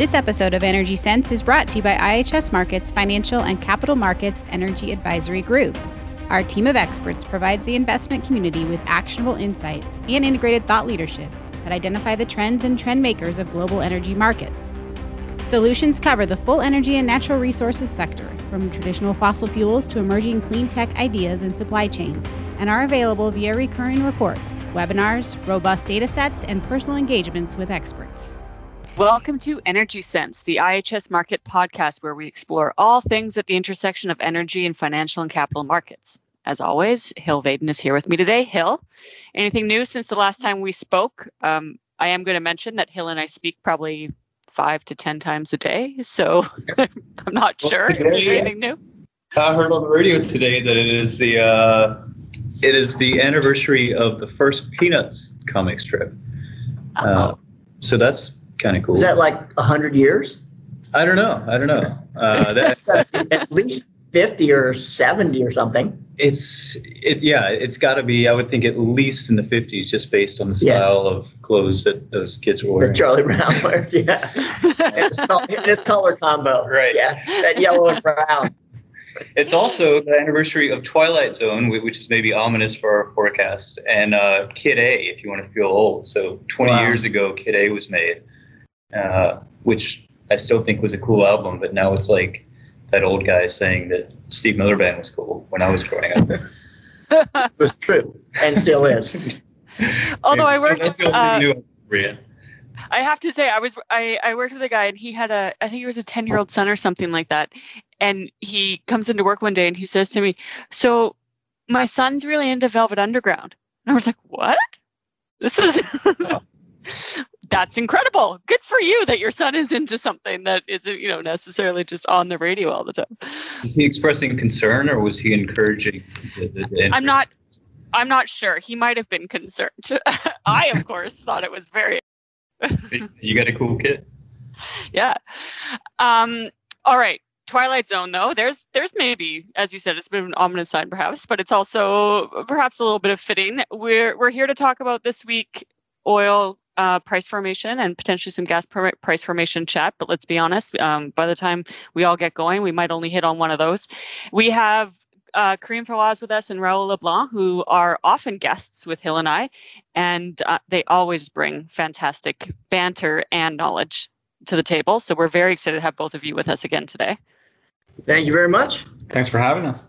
This episode of Energy Sense is brought to you by IHS Markit's Financial and Capital Markets Energy Advisory Group. Our team of experts provides the investment community with actionable insight and integrated thought leadership that identify the trends and trend makers of global energy markets. Solutions cover the full energy and natural resources sector, from traditional fossil fuels to emerging clean tech ideas and supply chains, and are available via recurring reports, webinars, robust data sets, and personal engagements with experts. Welcome to Energy Sense, the IHS Markit podcast, where we explore all things at the intersection of energy and financial and capital markets. As always, Hill Vaden is here with me today. Hill, anything new since the last time we spoke? Um, I am going to mention that Hill and I speak probably five to 10 times a day, so I'm not sure. anything new? I heard on the radio today that it is the uh, it is the anniversary of the first Peanuts comic strip. Oh. Uh, so that's kind of cool. Is that like 100 years? I don't know. I don't know. Uh, that, At least 50 or 70 or something. it's it yeah. It's got to be. I would think at least in the fifties, just based on the Yeah. style of clothes that those kids were wearing. Charlie Brown wears, yeah. And his, his color combo. Right. Yeah, that yellow and brown. It's also the anniversary of Twilight Zone, which is maybe ominous for our forecast, and uh, Kid A, if you want to feel old. So 20 Wow. years ago, Kid A was made, uh, which I still think was a cool album, but now it's like that old guy saying that Steve Miller Band was cool when I was growing up. It was true and still is. Although I So worked, that's the only uh, new. I have to say, I was I, I worked with a guy and he had a I think he was a ten year old son or something like that, and he comes into work one day and he says to me, "So, my son's really into Velvet Underground," and I was like, "What? This is." That's incredible. Good for you that your son is into something that isn't, you know, necessarily just on the radio all the time. Was he expressing concern or was he encouraging the, the, the I'm not? I'm not sure. He might have been concerned. I, of course, thought it was very You got a cool kid. yeah. Um, all right. Twilight Zone, though, there's there's maybe, as you said, it's a bit of an ominous sign, perhaps, but it's also perhaps a little bit of fitting. We're we're here to talk about this week oil uh, price formation and potentially some gas per- price formation chat. But let's be honest, um, by the time we all get going, we might only hit on one of those. We have uh, Kareem Fawaz with us and Raoul LeBlanc, who are often guests with Hill and I, and uh, they always bring fantastic banter and knowledge to the table. So we're very excited to have both of you with us again today. Thank you very much. Thanks for having us.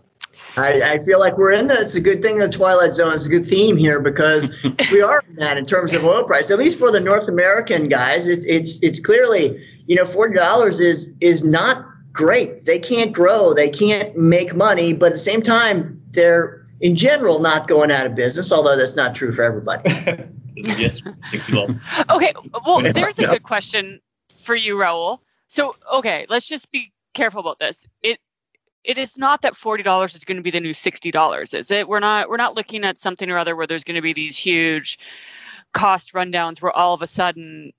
I, I feel like we're in the, it's a good thing the Twilight Zone is a good theme here because we are in that in terms of oil price, at least for the North American guys. It's, it's, it's clearly, you know, $40 is, is not great. They can't grow. They can't make money, but at the same time, they're in general not going out of business, although that's not true for everybody. yes. Okay, well, there's a good question for you, Raoul. So, okay, let's just be careful about this. It it is not that forty dollars is going to be the new sixty dollars, is it? We're not we're not looking at something or other where there's going to be these huge cost rundowns where all of a sudden,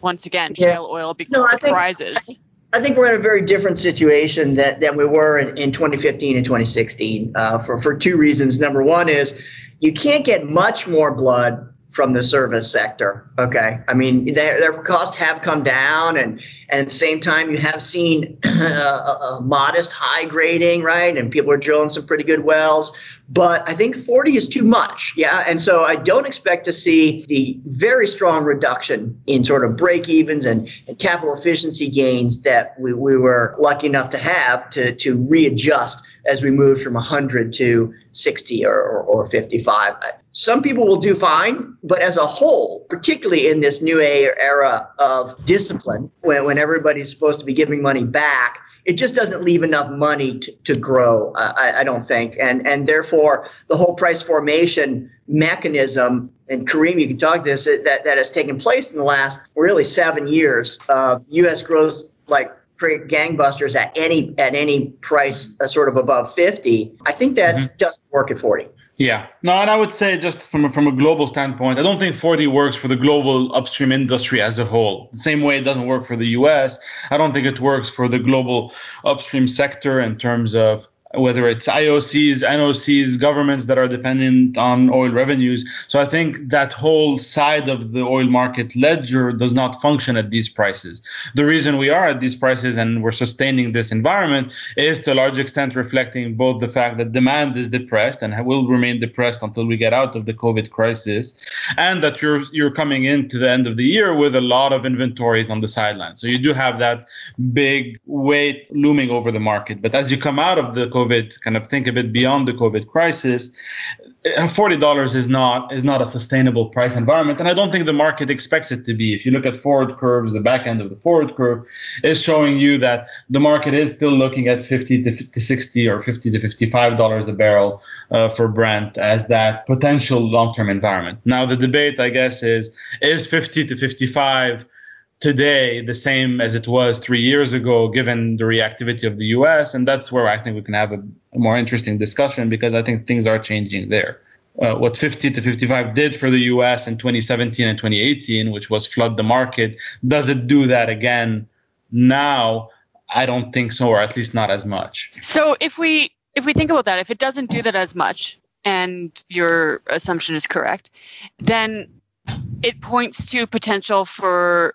once again, Yeah. shale oil becomes No, I think- prizes. I think we're in a very different situation that, than we were in, in 2015 and 2016 uh, for, for two reasons. Number one is you can't get much more blood from the service sector. Okay. I mean, their, their costs have come down, and, and at the same time, you have seen a, a modest high grading, right? And people are drilling some pretty good wells. But I think 40 is too much. Yeah. And so I don't expect to see the very strong reduction in sort of break evens and, and capital efficiency gains that we, we were lucky enough to have to, to readjust as we moved from 100 to 60 or, or, or 55. Some people will do fine, but as a whole, particularly in this new era of discipline, when, when everybody's supposed to be giving money back, it just doesn't leave enough money to, to grow, I, I don't think. And, and therefore, the whole price formation mechanism, and Kareem, you can talk this, that, that has taken place in the last really seven years. Uh, U.S. grows like great gangbusters at any at any price uh, sort of above 50 i think that doesn't work at 40 Yeah. No, and I would say just from a, from a global standpoint, I don't think 40 works for the global upstream industry as a whole. The same way it doesn't work for the US, I don't think it works for the global upstream sector in terms of whether it's IOCs, NOCs, governments that are dependent on oil revenues. So I think that whole side of the oil market ledger does not function at these prices. The reason we are at these prices and we're sustaining this environment is to a large extent reflecting both the fact that demand is depressed and will remain depressed until we get out of the COVID crisis, and that you're you're coming into the end of the year with a lot of inventories on the sidelines. So you do have that big weight looming over the market. But as you come out of the COVID COVID, kind of think a bit beyond the COVID crisis, uh, forty dollars is not is not a sustainable price environment, and I don't think the market expects it to be. If you look at forward curves, the back end of the forward curve is showing you that the market is still looking at fifty to, to sixty or fifty to fifty-five dollars a barrel uh, for Brent as that potential long-term environment. Now the debate, I guess, is is fifty to fifty-five today the same as it was three years ago, given the reactivity of the US. And that's where I think we can have a, a more interesting discussion because I think things are changing there. Uh, what 50 to 55 did for the US in 2017 and 2018, which was flood the market, does it do that again now? I don't think so, or at least not as much. So if we if we think about that, if it doesn't do that as much, and your assumption is correct, then it points to potential for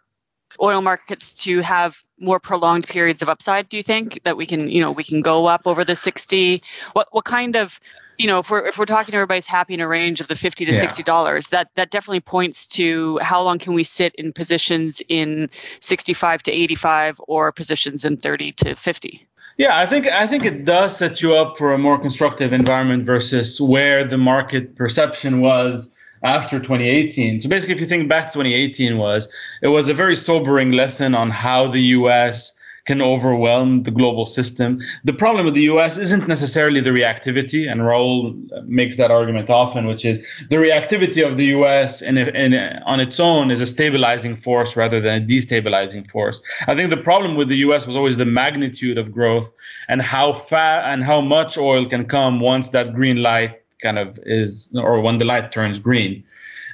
oil markets to have more prolonged periods of upside do you think that we can you know we can go up over the 60 what what kind of you know if we're if we're talking to everybody's happy in a range of the 50 to 60 dollars that that definitely points to how long can we sit in positions in 65 to 85 or positions in 30 to 50 yeah, I think I think it does set you up for a more constructive environment versus where the market perception was after 2018. So basically, if you think back to 2018, was it was a very sobering lesson on how the U.S. can overwhelm the global system. The problem with the U.S. isn't necessarily the reactivity, and Raoul makes that argument often, which is the reactivity of the U.S. In, on its own is a stabilizing force rather than a destabilizing force. I think the problem with the U.S. was always the magnitude of growth and how fast and how much oil can come once that green light kind of is, or when the light turns green.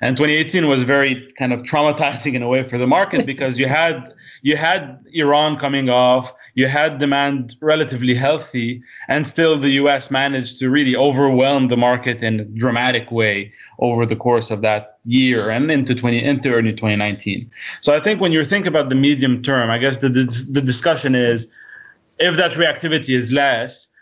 And 2018 was very kind of traumatizing in a way for the market because you had you had Iran coming off, you had demand relatively healthy, and still the U.S. managed to really overwhelm the market in a dramatic way over the course of that year and into 20 into early 2019. So I think when you think about the medium term, I guess the the, the discussion is if that reactivity is less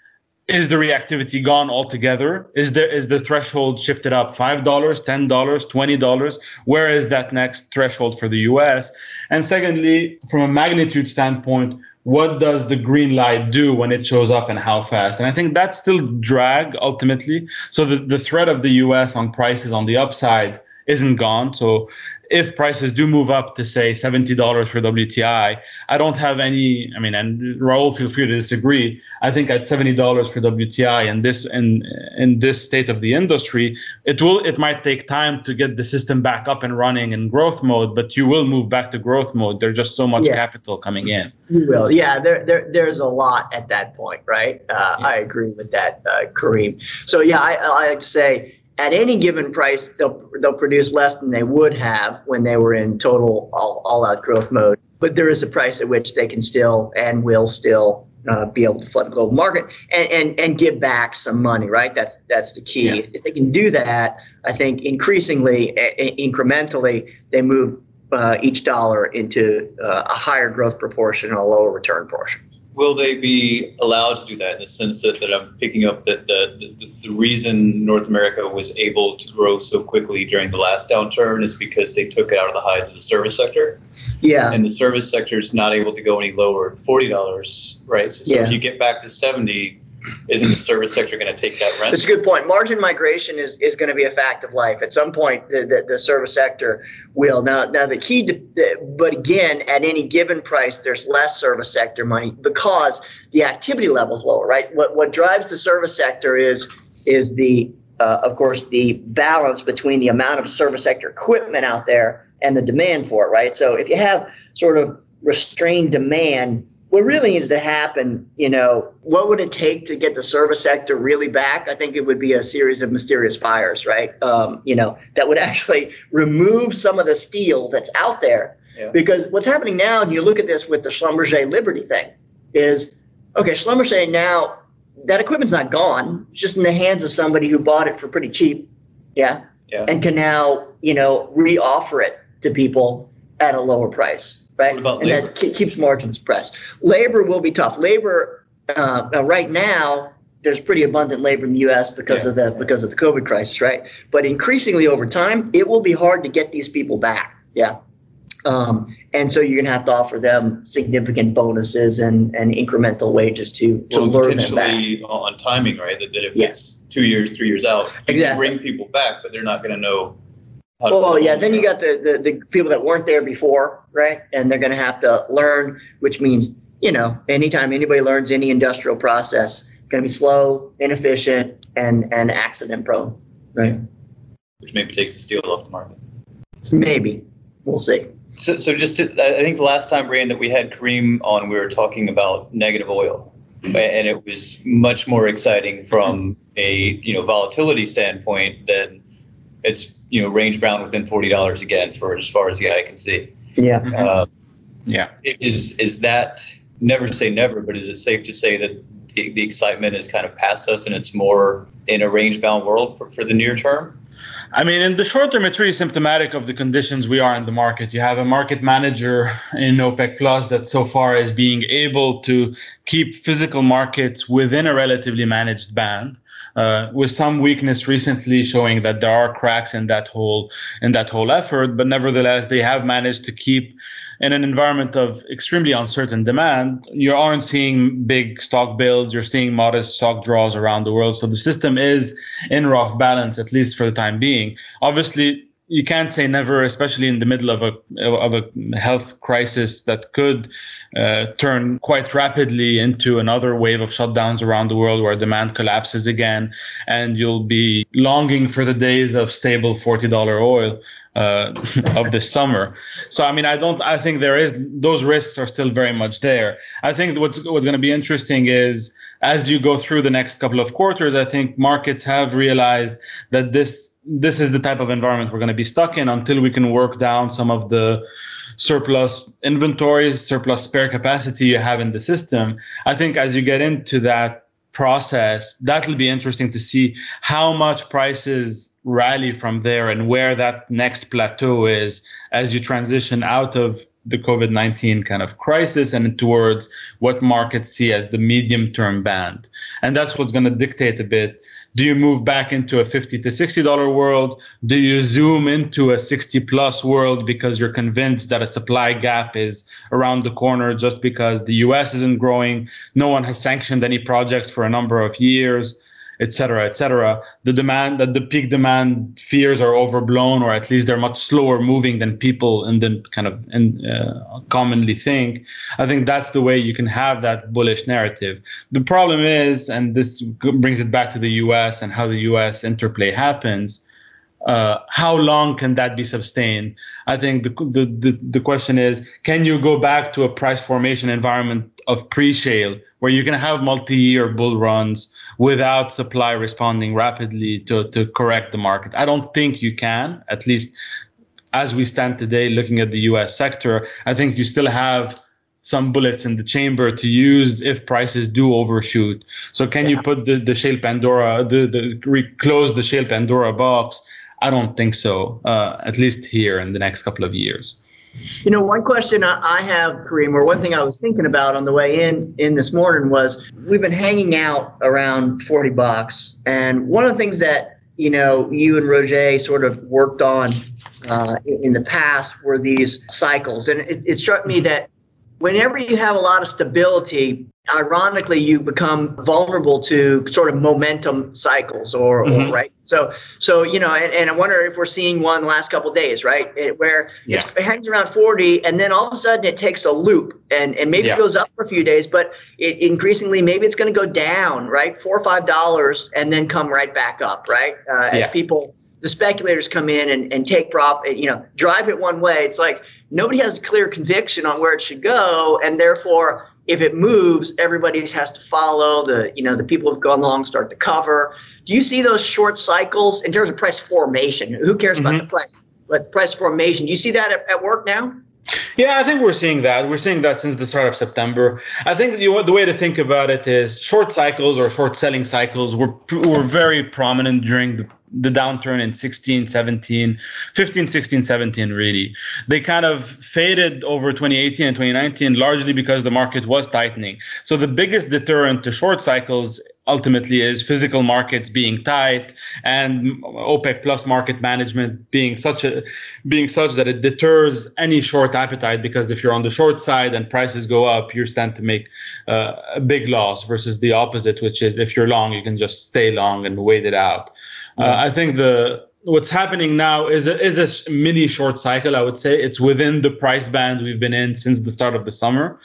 is the reactivity gone altogether? Is there is the threshold shifted up five dollars, ten dollars, twenty dollars? Where is that next threshold for the U.S.? And secondly, from a magnitude standpoint, what does the green light do when it shows up and how fast? And I think that's still drag ultimately. So the, the threat of the U.S. on prices on the upside isn't gone. So if prices do move up to say $70 for WTI, I don't have any, I mean, and Raoul, feel free to disagree. I think at $70 for WTI and this in in this state of the industry, it will it might take time to get the system back up and running in growth mode, but you will move back to growth mode. There's just so much yeah. capital coming in. You will. Yeah, there, there there's a lot at that point, right? Uh, yeah. I agree with that, uh, Kareem. So yeah, I, I like to say at any given price, they'll they'll produce less than they would have when they were in total all, all out growth mode. But there is a price at which they can still and will still uh, be able to flood the global market and, and and give back some money, right? That's that's the key. Yeah. If, if, they can do that, I think increasingly, a- incrementally, they move uh, each dollar into uh, a higher growth proportion and a lower return portion will they be allowed to do that in the sense that, that I'm picking up that the, the, the reason North America was able to grow so quickly during the last downturn is because they took it out of the highs of the service sector. Yeah. And the service sector is not able to go any lower at $40, right? So, so yeah. if you get back to 70, isn't the service sector going to take that rent? That's a good point. Margin migration is, is going to be a fact of life. At some point, the, the, the service sector will. Now, now the key, to, but again, at any given price, there's less service sector money because the activity level is lower, right? What, what drives the service sector is, is the, uh, of course, the balance between the amount of service sector equipment out there and the demand for it, right? So if you have sort of restrained demand, what really needs to happen, you know, what would it take to get the service sector really back? I think it would be a series of mysterious fires, right? Um, you know, that would actually remove some of the steel that's out there. Yeah. Because what's happening now, and you look at this with the Schlumberger Liberty thing, is okay, Schlumberger now that equipment's not gone. It's just in the hands of somebody who bought it for pretty cheap. Yeah. Yeah. And can now, you know, re-offer it to people at a lower price, right? And labor? that keeps margins pressed. Labor will be tough. Labor uh, right now, there's pretty abundant labor in the U.S. because Yeah. of the because of the COVID crisis, right? But increasingly over time, it will be hard to get these people back. Yeah. Um, and so you're going to have to offer them significant bonuses and, and incremental wages to, to lure them back. on timing, right? That, that if Yes. it's two years, three years out, you Exactly. can bring people back, but they're not going to know. How to Well, yeah, then you got the, the, the people that weren't there before, right? And they're going to have to learn, which means, you know, anytime anybody learns any industrial process, going to be slow, inefficient, and, and accident prone, right? which maybe takes the steel off the market. Maybe. We'll see. So, so just to, I think the last time, Brian, that we had Kareem on, we were talking about negative oil, and it was much more exciting from a you know volatility standpoint than it's you know range bound within forty dollars again for as far as the eye can see. Yeah. Uh, Yeah. is is that never say never, but is it safe to say that the, the excitement is kind of past us and it's more in a range bound world for, for the near term? I mean, in the short term, it's really symptomatic of the conditions we are in the market. You have a market manager in OPEC Plus that so far is being able to keep physical markets within a relatively managed band. Uh, with some weakness recently showing that there are cracks in that whole in that whole effort, but nevertheless they have managed to keep in an environment of extremely uncertain demand, you aren't seeing big stock builds, you're seeing modest stock draws around the world. So the system is in rough balance, at least for the time being. Obviously, you can't say never, especially in the middle of a of a health crisis that could uh, turn quite rapidly into another wave of shutdowns around the world where demand collapses again, and you'll be longing for the days of stable forty dollar oil uh, of this summer. So I mean, I don't. I think there is those risks are still very much there. I think what's what's going to be interesting is as you go through the next couple of quarters. I think markets have realized that this this is the type of environment we're going to be stuck in until we can work down some of the surplus inventories, surplus spare capacity you have in the system. I think as you get into that process, that'll be interesting to see how much prices rally from there and where that next plateau is as you transition out of the COVID 19 kind of crisis and towards what markets see as the medium term band. And that's what's going to dictate a bit. Do you move back into a 50 to $60 world? Do you zoom into a 60 plus world because you're convinced that a supply gap is around the corner just because the US isn't growing? No one has sanctioned any projects for a number of years et cetera, et cetera. The demand that the peak demand fears are overblown, or at least they're much slower moving than people and then kind of in, uh, commonly think. I think that's the way you can have that bullish narrative. The problem is, and this brings it back to the U.S. and how the U.S. interplay happens. Uh, how long can that be sustained? I think the, the, the, the question is, can you go back to a price formation environment of pre-shale where you can have multi-year bull runs without supply responding rapidly to, to correct the market? I don't think you can, at least as we stand today, looking at the US sector, I think you still have some bullets in the chamber to use if prices do overshoot. So can you put the, the shale Pandora, the, the re- close the shale Pandora box? I don't think so, uh, at least here in the next couple of years. You know, one question I have, Kareem, or one thing I was thinking about on the way in in this morning was we've been hanging out around 40 bucks. And one of the things that, you know, you and Roger sort of worked on uh, in in the past were these cycles. And it, it struck me that whenever you have a lot of stability, ironically, you become vulnerable to sort of momentum cycles or, Mhm. or right. So, so, you know, and, and I wonder if we're seeing one the last couple of days, right? It, where it's, it hangs around 40 and then all of a sudden it takes a loop and, and maybe Yeah. it goes up for a few days, but it increasingly, maybe it's going to go down, right? Four or five dollars and then come right back up, right? Uh, as people, the speculators come in and, and take profit, you know, drive it one way. It's like nobody has a clear conviction on where it should go. And therefore, if it moves, everybody has to follow the, you know, the people who've gone long start to cover. Do you see those short cycles in terms of price formation? Who cares about Mhm. the price? But price formation, do you see that at, at work now? Yeah, I think we're seeing that. We're seeing that since the start of September. I think the, the way to think about it is short cycles or short selling cycles were were very prominent during the the downturn in 16 17 15 16 17 really. They kind of faded over 2018 and 2019 largely because the market was tightening. So the biggest deterrent to short cycles ultimately is physical markets being tight and OPEC plus market management being such a being such that it deters any short appetite because if you're on the short side and prices go up you stand to make uh, a big loss versus the opposite which is if you're long you can just stay long and wait it out uh, I think the what's happening now is a, is a mini short cycle. I would say it's within the price band we've been in since the start of the summer,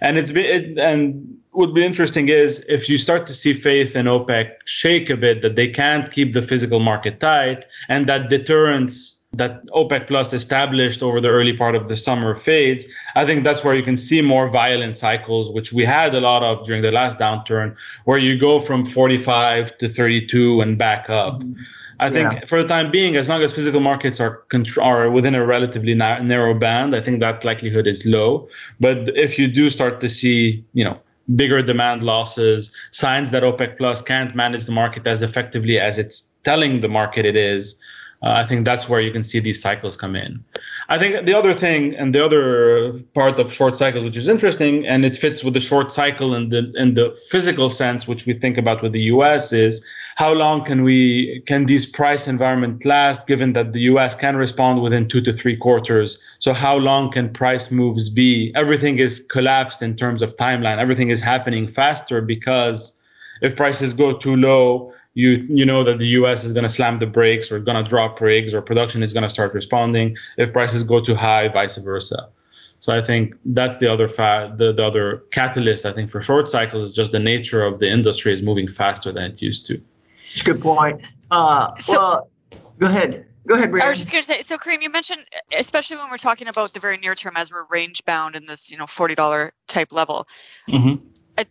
and it's been it, and would be interesting is if you start to see faith in OPEC shake a bit that they can't keep the physical market tight and that deterrence that OPEC Plus established over the early part of the summer fades, I think that's where you can see more violent cycles, which we had a lot of during the last downturn, where you go from 45 to 32 and back up. Mm-hmm. I think yeah. for the time being, as long as physical markets are contr- are within a relatively na- narrow band, I think that likelihood is low. But if you do start to see, you know, bigger demand losses, signs that OPEC Plus can't manage the market as effectively as it's telling the market it is, uh, I think that's where you can see these cycles come in. I think the other thing and the other part of short cycles, which is interesting, and it fits with the short cycle in the in the physical sense, which we think about with the U.S. is how long can we can these price environment last, given that the U.S. can respond within two to three quarters. So how long can price moves be? Everything is collapsed in terms of timeline. Everything is happening faster because if prices go too low you you know that the U.S. is going to slam the brakes or going to drop rigs or production is going to start responding. If prices go too high, vice versa. So I think that's the other fa- the, the other catalyst. I think for short cycles is just the nature of the industry is moving faster than it used to. It's a good point. Uh, so, well, go ahead. Go ahead, Brianna. I was just going to say, so Kareem, you mentioned, especially when we're talking about the very near term, as we're range bound in this, you know, forty dollar type level. Mm-hmm. I,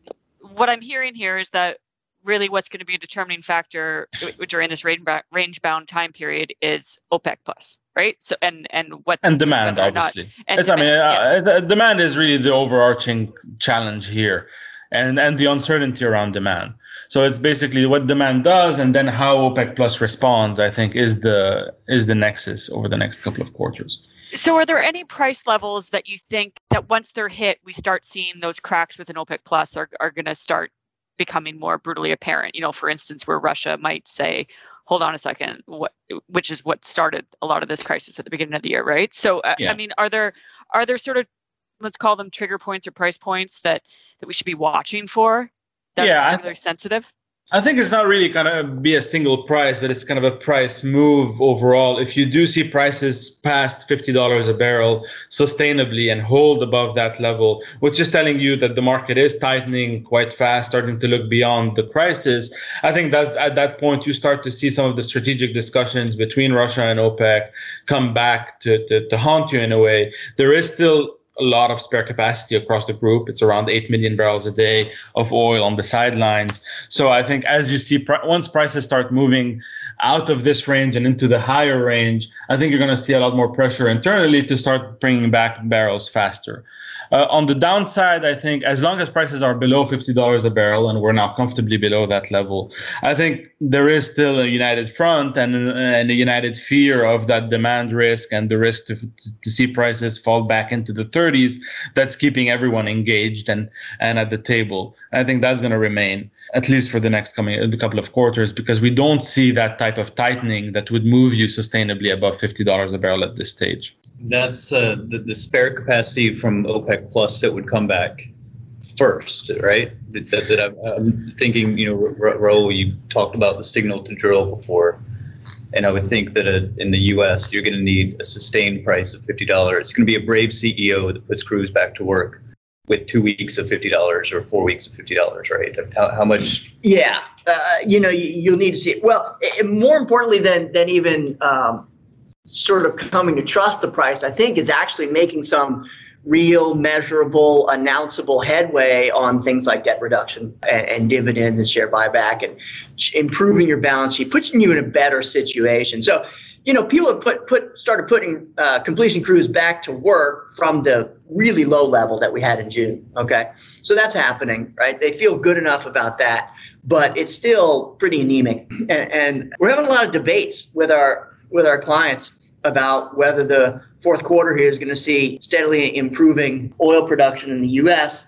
what I'm hearing here is that really what's going to be a determining factor during this range bound time period is OPEC plus, right? So and and what and demand obviously. Not, and demand, I mean, uh, yeah. demand is really the overarching challenge here, and and the uncertainty around demand. So it's basically what demand does, and then how OPEC plus responds. I think is the is the nexus over the next couple of quarters. So, are there any price levels that you think that once they're hit, we start seeing those cracks within OPEC Plus are, are going to start becoming more brutally apparent. You know, for instance, where Russia might say, "Hold on a second, what?" Which is what started a lot of this crisis at the beginning of the year, right? So, uh, yeah. I mean, are there are there sort of let's call them trigger points or price points that that we should be watching for? That yeah, are sensitive. I think it's not really going to be a single price, but it's kind of a price move overall. If you do see prices past $50 a barrel sustainably and hold above that level, which is telling you that the market is tightening quite fast, starting to look beyond the crisis, I think that at that point you start to see some of the strategic discussions between Russia and OPEC come back to, to, to haunt you in a way. There is still a lot of spare capacity across the group. It's around 8 million barrels a day of oil on the sidelines. So I think as you see, once prices start moving out of this range and into the higher range, I think you're going to see a lot more pressure internally to start bringing back barrels faster. Uh, on the downside, I think as long as prices are below $50 a barrel, and we're now comfortably below that level, I think there is still a united front and, and a united fear of that demand risk and the risk to, to see prices fall back into the 30s that's keeping everyone engaged and, and at the table. I think that's going to remain at least for the next coming a couple of quarters because we don't see that type of tightening that would move you sustainably above $50 a barrel at this stage that's uh, the, the spare capacity from OPEC Plus that would come back first, right? That, that, that I'm, I'm, thinking, you know, Raoul, you talked about the signal to drill before. And I would think that uh, in the U.S., you're going to need a sustained price of $50. It's going to be a brave CEO that puts crews back to work with two weeks of $50 or four weeks of $50, right? How, how much? Yeah. Uh, you know, you, will need to see it. Well, more importantly than, than even um, sort of coming to trust the price, I think, is actually making some real, measurable, announceable headway on things like debt reduction and, and, dividends and share buyback and improving your balance sheet, putting you in a better situation. So, you know, people have put put started putting uh, completion crews back to work from the really low level that we had in June. Okay, so that's happening, right? They feel good enough about that, but it's still pretty anemic, and, and we're having a lot of debates with our with our clients about whether the fourth quarter here is going to see steadily improving oil production in the U.S.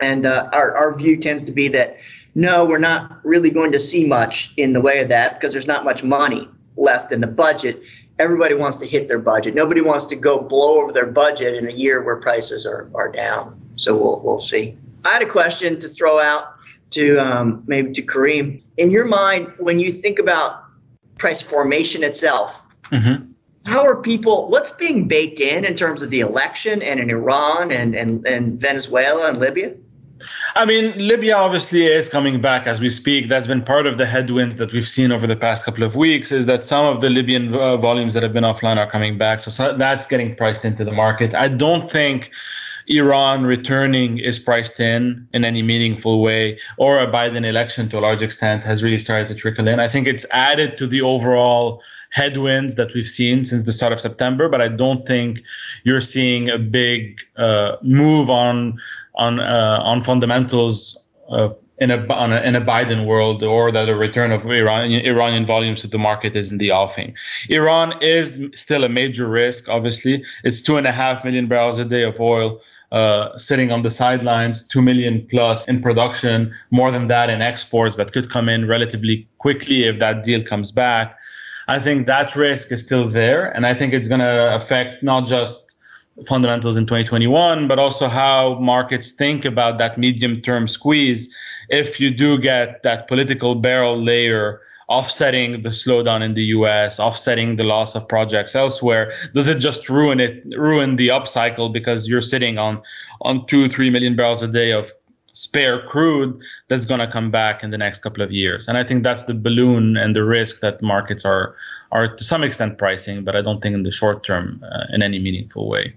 And uh, our, our view tends to be that no, we're not really going to see much in the way of that because there's not much money left in the budget. Everybody wants to hit their budget. Nobody wants to go blow over their budget in a year where prices are, are down. So we'll, we'll see. I had a question to throw out to um, maybe to Kareem. In your mind, when you think about price formation itself, mm-hmm how are people what's being baked in in terms of the election and in iran and, and, and venezuela and libya I mean, Libya obviously is coming back as we speak. That's been part of the headwinds that we've seen over the past couple of weeks. Is that some of the Libyan uh, volumes that have been offline are coming back? So, so that's getting priced into the market. I don't think Iran returning is priced in in any meaningful way, or a Biden election to a large extent has really started to trickle in. I think it's added to the overall headwinds that we've seen since the start of September, but I don't think you're seeing a big uh, move on on uh, on fundamentals uh, in a, a, in a Biden world, or that a return of Iran, Iranian volumes to the market is in the offing. Iran is still a major risk. Obviously, it's two and a half million barrels a day of oil. Uh, sitting on the sidelines, 2 million plus in production, more than that in exports that could come in relatively quickly if that deal comes back. I think that risk is still there, and I think it's going to affect not just fundamentals in 2021, but also how markets think about that medium-term squeeze. If you do get that political barrel layer offsetting the slowdown in the US, offsetting the loss of projects elsewhere, does it just ruin it, ruin the upcycle because you're sitting on on two, three million barrels a day of spare crude that's going to come back in the next couple of years. And I think that's the balloon and the risk that markets are are to some extent pricing, but I don't think in the short term uh, in any meaningful way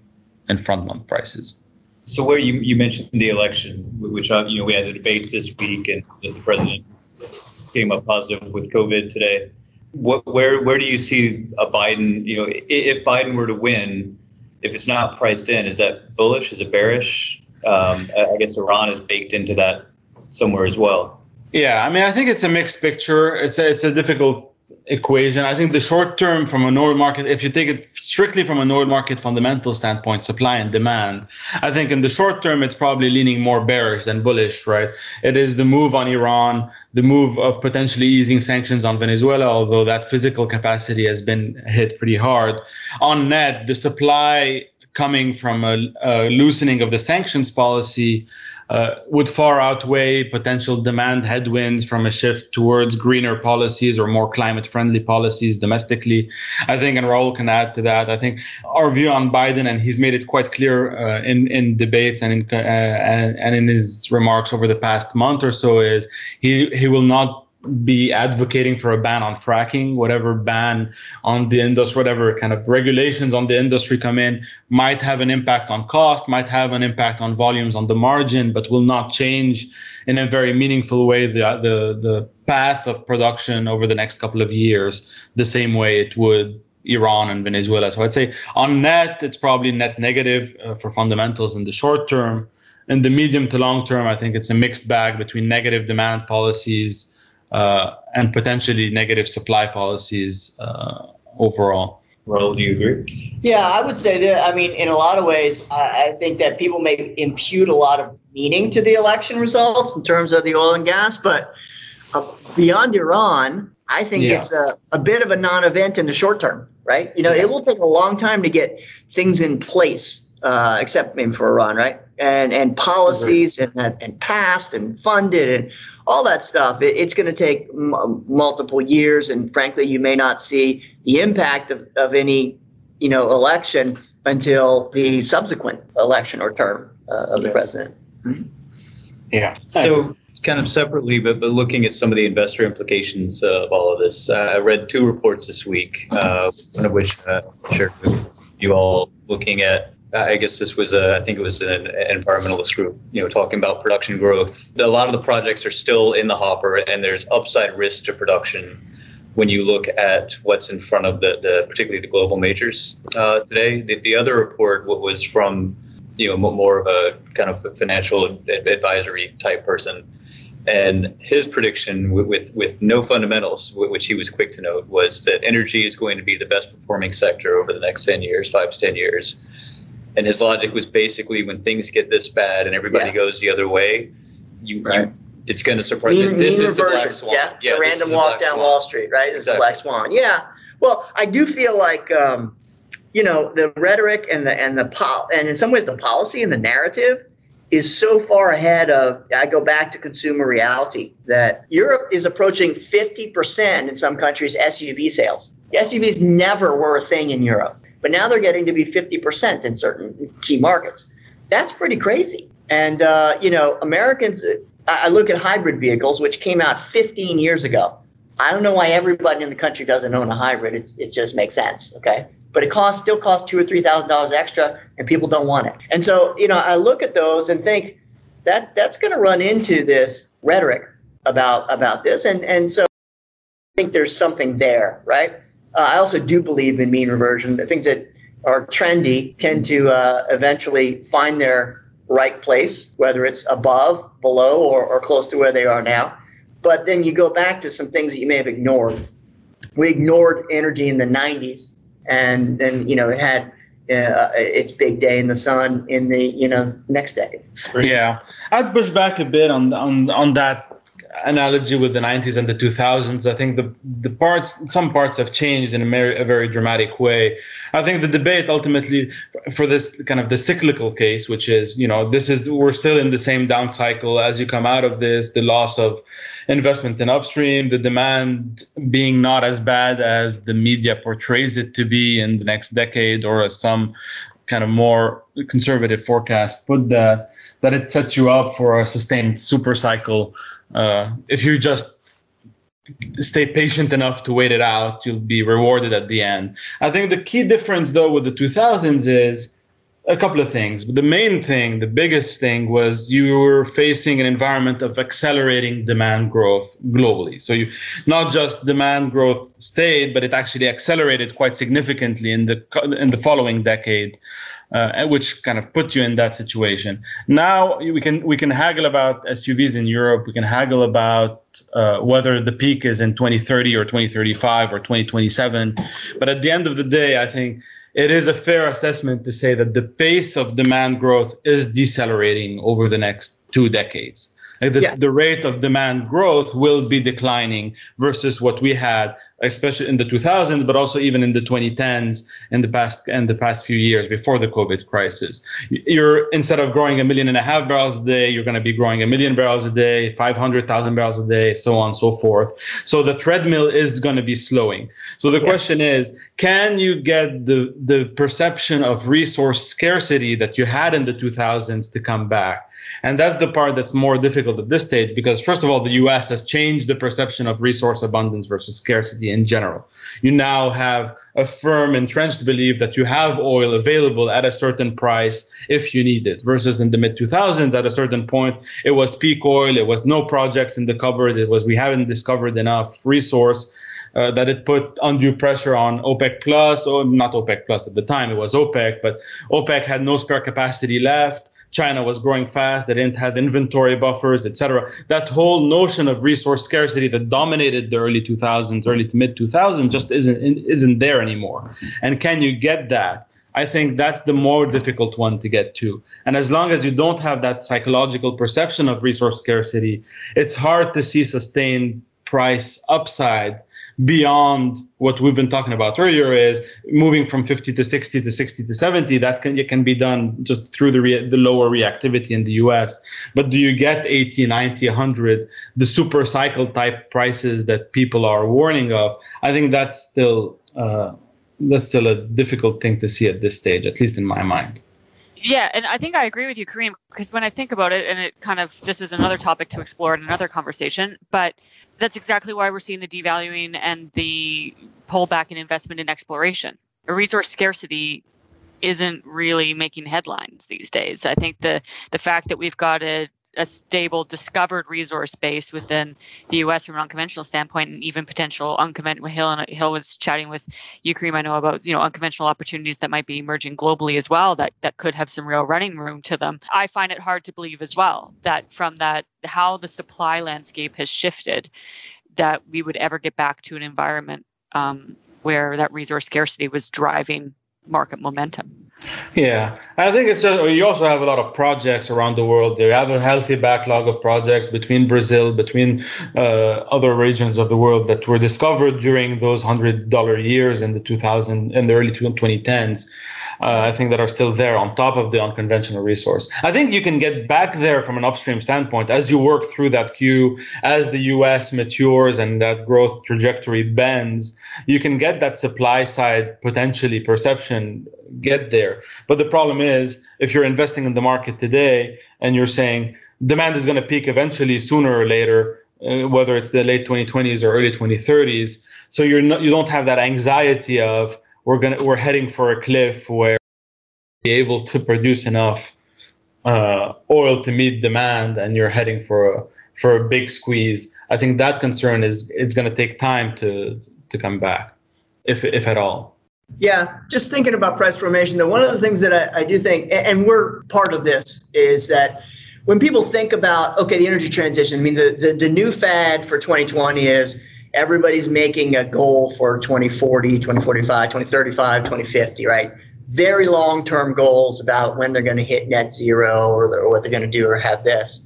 in front month prices. So where you, you mentioned the election, which uh, you know we had the debates this week, and the president came up positive with COVID today. What where where do you see a Biden? You know, if Biden were to win, if it's not priced in, is that bullish? Is it bearish? Um, I guess Iran is baked into that somewhere as well. Yeah, I mean, I think it's a mixed picture. It's a, it's a difficult equation. I think the short term from a oil market, if you take it strictly from an oil market fundamental standpoint, supply and demand, I think in the short term, it's probably leaning more bearish than bullish, right? It is the move on Iran, the move of potentially easing sanctions on Venezuela, although that physical capacity has been hit pretty hard. On net, the supply coming from a, a loosening of the sanctions policy uh, would far outweigh potential demand headwinds from a shift towards greener policies or more climate friendly policies domestically. I think, and Raoul can add to that, I think our view on Biden, and he's made it quite clear uh, in, in debates and in, uh, and, and in his remarks over the past month or so, is he, he will not be advocating for a ban on fracking, whatever ban on the industry, whatever kind of regulations on the industry come in might have an impact on cost, might have an impact on volumes on the margin, but will not change in a very meaningful way the the the path of production over the next couple of years, the same way it would Iran and Venezuela. So I'd say on net, it's probably net negative uh, for fundamentals in the short term. In the medium to long term, I think it's a mixed bag between negative demand policies and potentially negative supply policies uh, overall. Raoul, do you agree? Yeah, I would say that. I mean, in a lot of ways, I, I think that people may impute a lot of meaning to the election results in terms of the oil and gas, but uh, beyond Iran, I think yeah. it's a, a bit of a non event in the short term, right? You know, yeah. it will take a long time to get things in place, uh, except maybe for Iran, right? And and policies and and passed and funded and all that stuff. It, it's going to take m- multiple years, and frankly, you may not see the impact of, of any, you know, election until the subsequent election or term uh, of the president. Mm-hmm. Yeah. So kind of separately, but, but looking at some of the investor implications uh, of all of this, uh, I read two reports this week, uh, one of which uh, I shared with you all looking at I guess this was, a, I think it was an, environmentalist group, you know, talking about production growth. A lot of the projects are still in the hopper, and there's upside risk to production when you look at what's in front of the, the particularly the global majors uh, today. The, the other report was from you know more of a kind of financial advisory type person and his prediction with, with, with no fundamentals which he was quick to note was that energy is going to be the best performing sector over the next 10 years 5 to 10 years and his logic was basically when things get this bad and everybody yeah. goes the other way you, right. you it's going to surprise mean, you. This is the black swan. Yeah, it's yeah, a random walk down swan. Wall Street, right? It's exactly. the black swan. Yeah. Well, I do feel like um, you know the rhetoric and the and the pol- and in some ways the policy and the narrative is so far ahead of I go back to consumer reality that Europe is approaching 50% in some countries SUV sales. SUVs never were a thing in Europe, but now they're getting to be 50% in certain key markets. That's pretty crazy. And uh, you know, Americans I look at hybrid vehicles which came out 15 years ago. I don't know why everybody in the country doesn't own a hybrid. It's, it just makes sense. Okay but it costs still costs two or three thousand dollars extra, and people don't want it. And so, you know, I look at those and think that that's going to run into this rhetoric about about this, and and so I think there's something there, right? Uh, I also do believe in mean reversion. The things that are trendy tend to uh, eventually find their right place, whether it's above, below, or, or close to where they are now. But then you go back to some things that you may have ignored. We ignored energy in the 90s and then you know it had uh, its big day in the sun in the you know next day. Yeah, I'd push back a bit on on on that analogy with the 90s and the 2000s i think the the parts some parts have changed in a very, a very dramatic way. I think the debate ultimately for this kind of the cyclical case which is you know this is we're still in the same down cycle as you come out of this the loss of investment in upstream the demand being not as bad as the media portrays it to be in the next decade or as some kind of more conservative forecast. Put that uh, that it sets you up for a sustained super cycle uh, if you just stay patient enough to wait it out, you'll be rewarded at the end. I think the key difference, though, with the 2000s is a couple of things. But the main thing, the biggest thing, was you were facing an environment of accelerating demand growth globally. So you not just demand growth stayed, but it actually accelerated quite significantly in the in the following decade uh, which kind of put you in that situation. Now we can we can haggle about SUVs in Europe. We can haggle about uh, whether the peak is in 2030 or 2035 or 2027. But at the end of the day, I think it is a fair assessment to say that the pace of demand growth is decelerating over the next two decades. Like the, yeah. the rate of demand growth will be declining versus what we had especially in the 2000s, but also even in the 2010s in the past and the past few years before the COVID crisis. You're instead of growing a million and a half barrels a day, you're going to be growing a million barrels a day, 500,000 barrels a day, so on and so forth. So the treadmill is going to be slowing. So the yeah. question is, can you get the the perception of resource scarcity that you had in the 2000s to come back? And that's the part that's more difficult at this stage because, first of all, the US has changed the perception of resource abundance versus scarcity in general. You now have a firm entrenched belief that you have oil available at a certain price if you need it, versus in the mid 2000s, at a certain point, it was peak oil, it was no projects in the cupboard, it was we haven't discovered enough resource. Uh, that it put undue pressure on OPEC plus, or not OPEC plus at the time, it was OPEC, but OPEC had no spare capacity left. China was growing fast, they didn't have inventory buffers, etc. That whole notion of resource scarcity that dominated the early 2000s, early to mid 2000s, just isn't isn't there anymore. And can you get that? I think that's the more difficult one to get to. And as long as you don't have that psychological perception of resource scarcity, it's hard to see sustained price upside beyond what we've been talking about earlier is moving from 50 to 60 to 60 to 70 that can it can be done just through the the lower reactivity in the US but do you get 80 90 100 the super cycle type prices that people are warning of? I think that's still uh, that's still a difficult thing to see at this stage at least in my mind. Yeah, and I think I agree with you, Kareem, because when I think about it, and it kind of this is another topic to explore in another conversation, but that's exactly why we're seeing the devaluing and the pullback in investment in exploration. A resource scarcity isn't really making headlines these days. I think the the fact that we've got a a stable discovered resource base within the U.S. from an unconventional standpoint, and even potential unconventional. Hill and Hill was chatting with Kareem. I know about you know unconventional opportunities that might be emerging globally as well that that could have some real running room to them. I find it hard to believe as well that from that how the supply landscape has shifted, that we would ever get back to an environment um, where that resource scarcity was driving market momentum. Yeah, I think it's just, you also have a lot of projects around the world. You have a healthy backlog of projects between Brazil, between uh, other regions of the world that were discovered during those hundred dollar years in the 2000 in the early 2010s uh, I think that are still there on top of the unconventional resource. I think you can get back there from an upstream standpoint as you work through that queue, as the US matures and that growth trajectory bends, you can get that supply side potentially perception get there. But the problem is if you're investing in the market today and you're saying demand is going to peak eventually sooner or later, uh, whether it's the late 2020s or early 2030s, so you're not you don't have that anxiety of we're gonna we're heading for a cliff where be able to produce enough uh, oil to meet demand, and you're heading for a for a big squeeze. I think that concern is it's going to take time to to come back, if if at all. Yeah, just thinking about price formation. Though one of the things that I, I do think, and we're part of this, is that when people think about okay, the energy transition. I mean, the the, the new fad for 2020 is everybody's making a goal for 2040, 2045, 2035, 2050, right? Very long term goals about when they're going to hit net zero or, or what they're going to do or have this.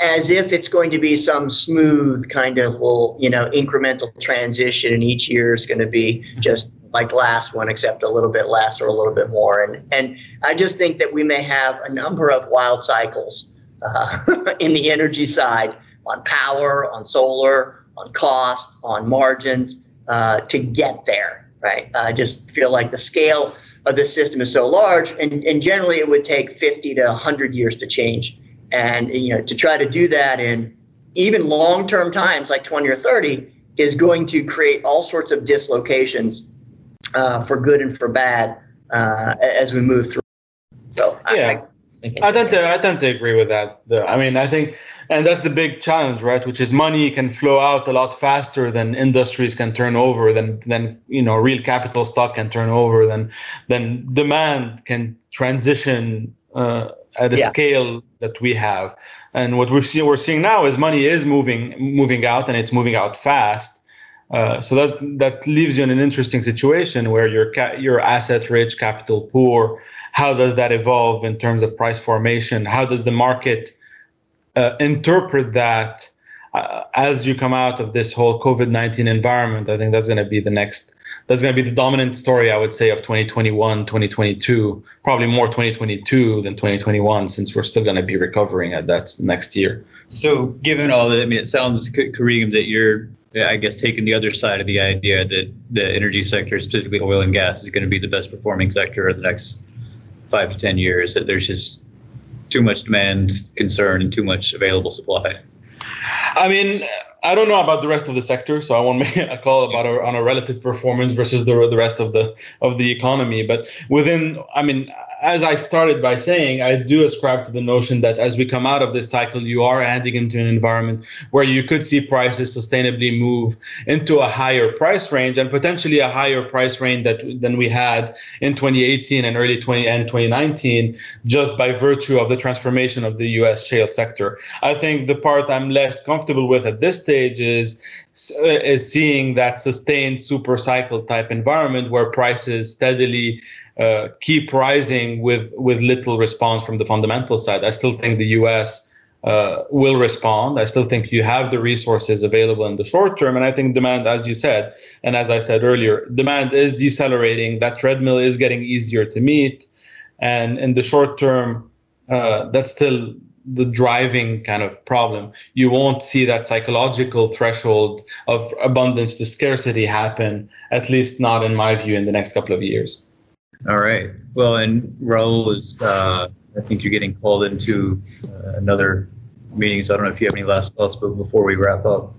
As if it's going to be some smooth kind of little, you know, incremental transition, and each year is going to be just like last one, except a little bit less or a little bit more. And and I just think that we may have a number of wild cycles uh, in the energy side on power, on solar, on cost, on margins uh, to get there, right? I just feel like the scale of this system is so large, and, and generally it would take 50 to 100 years to change. And you know, to try to do that in even long-term times like 20 or 30 is going to create all sorts of dislocations uh, for good and for bad uh, as we move through. So yeah. I, I tend to I tend to agree with that. Though. I mean, I think, and that's the big challenge, right? Which is money can flow out a lot faster than industries can turn over, than than you know real capital stock can turn over, than than demand can transition uh, at a yeah. scale that we have. And what we've seen we're seeing now is money is moving moving out, and it's moving out fast. Uh, so that that leaves you in an interesting situation where you're ca- you're asset rich, capital poor how does that evolve in terms of price formation? How does the market uh, interpret that uh, as you come out of this whole COVID 19 environment? I think that's going to be the next, that's going to be the dominant story, I would say, of 2021, 2022, probably more 2022 than 2021, since we're still going to be recovering at that next year. So, given all that, I mean, it sounds, Kareem, that you're Uh, I guess taking the other side of the idea that the energy sector, specifically oil and gas, is going to be the best performing sector in the next five to 10 years that there's just too much demand concern and too much available supply? I mean, I don't know about the rest of the sector, so I won't make a call about our, on a relative performance versus the the rest of the of the economy. But within, I mean, as I started by saying, I do ascribe to the notion that as we come out of this cycle, you are heading into an environment where you could see prices sustainably move into a higher price range and potentially a higher price range that than we had in 2018 and early 20 and 2019, just by virtue of the transformation of the U.S. shale sector. I think the part I'm less comfortable with at this stage is is seeing that sustained super cycle type environment where prices steadily uh, keep rising with with little response from the fundamental side. I still think the U.S. Uh, will respond. I still think you have the resources available in the short term, and I think demand, as you said, and as I said earlier, demand is decelerating. That treadmill is getting easier to meet, and in the short term, uh, that's still the driving kind of problem. You won't see that psychological threshold of abundance to scarcity happen, at least not in my view, in the next couple of years. All right. Well, and Raoul is, uh, I think you're getting called into uh, another meeting, so I don't know if you have any last thoughts but before we wrap up.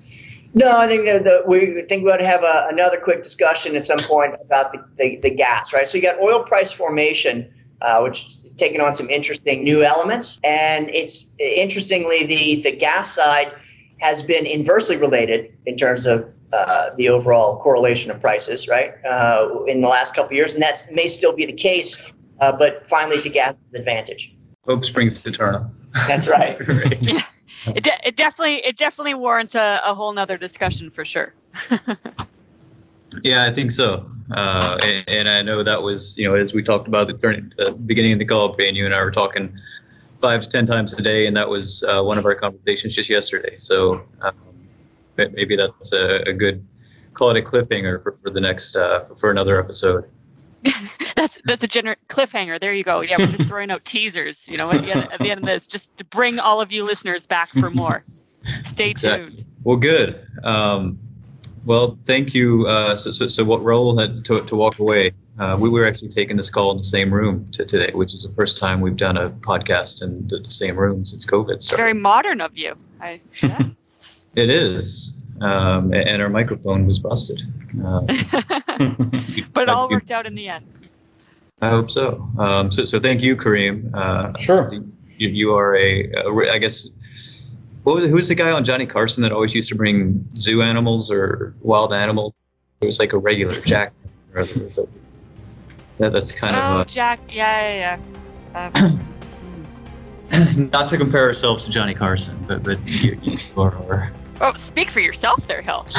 No, I think that the, we think we ought to have a, another quick discussion at some point about the, the, the gas, right? So you got oil price formation uh, which is taking on some interesting new elements. And it's interestingly, the, the gas side has been inversely related in terms of uh, the overall correlation of prices, right, uh, in the last couple of years. And that may still be the case, uh, but finally to gas' advantage. Hope springs eternal. That's right. yeah. It, de- it definitely it definitely warrants a, a whole nother discussion for sure. Yeah, I think so. Uh, and, and, I know that was, you know, as we talked about at the, the beginning of the call, and you and I were talking five to ten times a day, and that was uh, one of our conversations just yesterday. So um, maybe that's a, a, good call it a cliffhanger for, for the next uh, for another episode. that's that's a gener- cliffhanger. There you go. Yeah, we're just throwing out teasers. You know, at the, end, at the end of this, just to bring all of you listeners back for more. Stay exactly. tuned. Well, good. Um, well, thank you. Uh, so, so, so, what Raoul had to, to walk away? Uh, we were actually taking this call in the same room to today, which is the first time we've done a podcast in the, the same room since COVID started. It's very modern of you. I, yeah. it is. Um, and our microphone was busted. Uh, but it all worked out in the end. I hope so. Um, so, so thank you, Kareem. Uh, sure. You, you are a, a, I guess, what was who's the guy on Johnny Carson that always used to bring zoo animals or wild animals? It was like a regular Jack. that, that's kind oh, of. Oh, Jack. Yeah, yeah, yeah. Uh, not to compare ourselves to Johnny Carson, but but you, you are. Oh, speak for yourself there, Hill.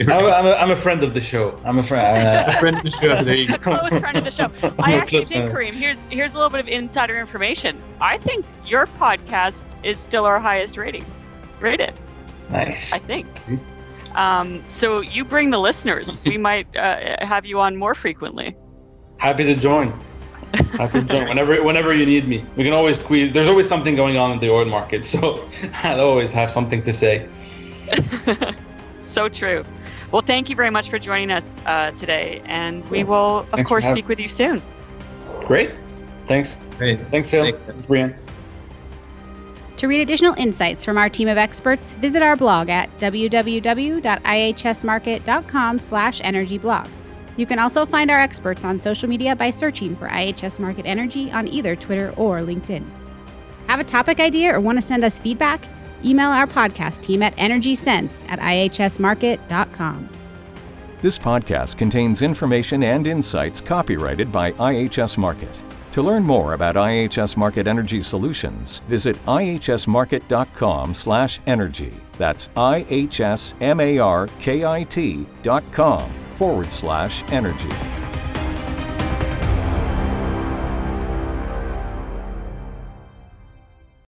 I'm, I'm, a, I'm, a friend of the show. I'm a friend. Uh, a friend of the show. There you go. Close friend of the show. I actually think, Kareem, here's here's a little bit of insider information. I think your podcast is still our highest rating, rated. Nice. I think. Um, so you bring the listeners. we might uh, have you on more frequently. Happy to join. Happy to join whenever whenever you need me. We can always squeeze. There's always something going on in the oil market, so I'll always have something to say. so true. Well, thank you very much for joining us uh, today, and we will, of Thanks course, speak with you soon. Great. Thanks. Great. Thanks, Hill. Thanks, Brian. To read additional insights from our team of experts, visit our blog at www.ihsmarkit.com/energyblog. You can also find our experts on social media by searching for IHS Markit Energy on either Twitter or LinkedIn. Have a topic idea or want to send us feedback? Email our podcast team at energysense at ihsmarkit.com. This podcast contains information and insights copyrighted by IHS Markit. To learn more about IHS Markit Energy Solutions, visit ihsmarkit.com/energy. That's ihsmarkit.com forward slash energy.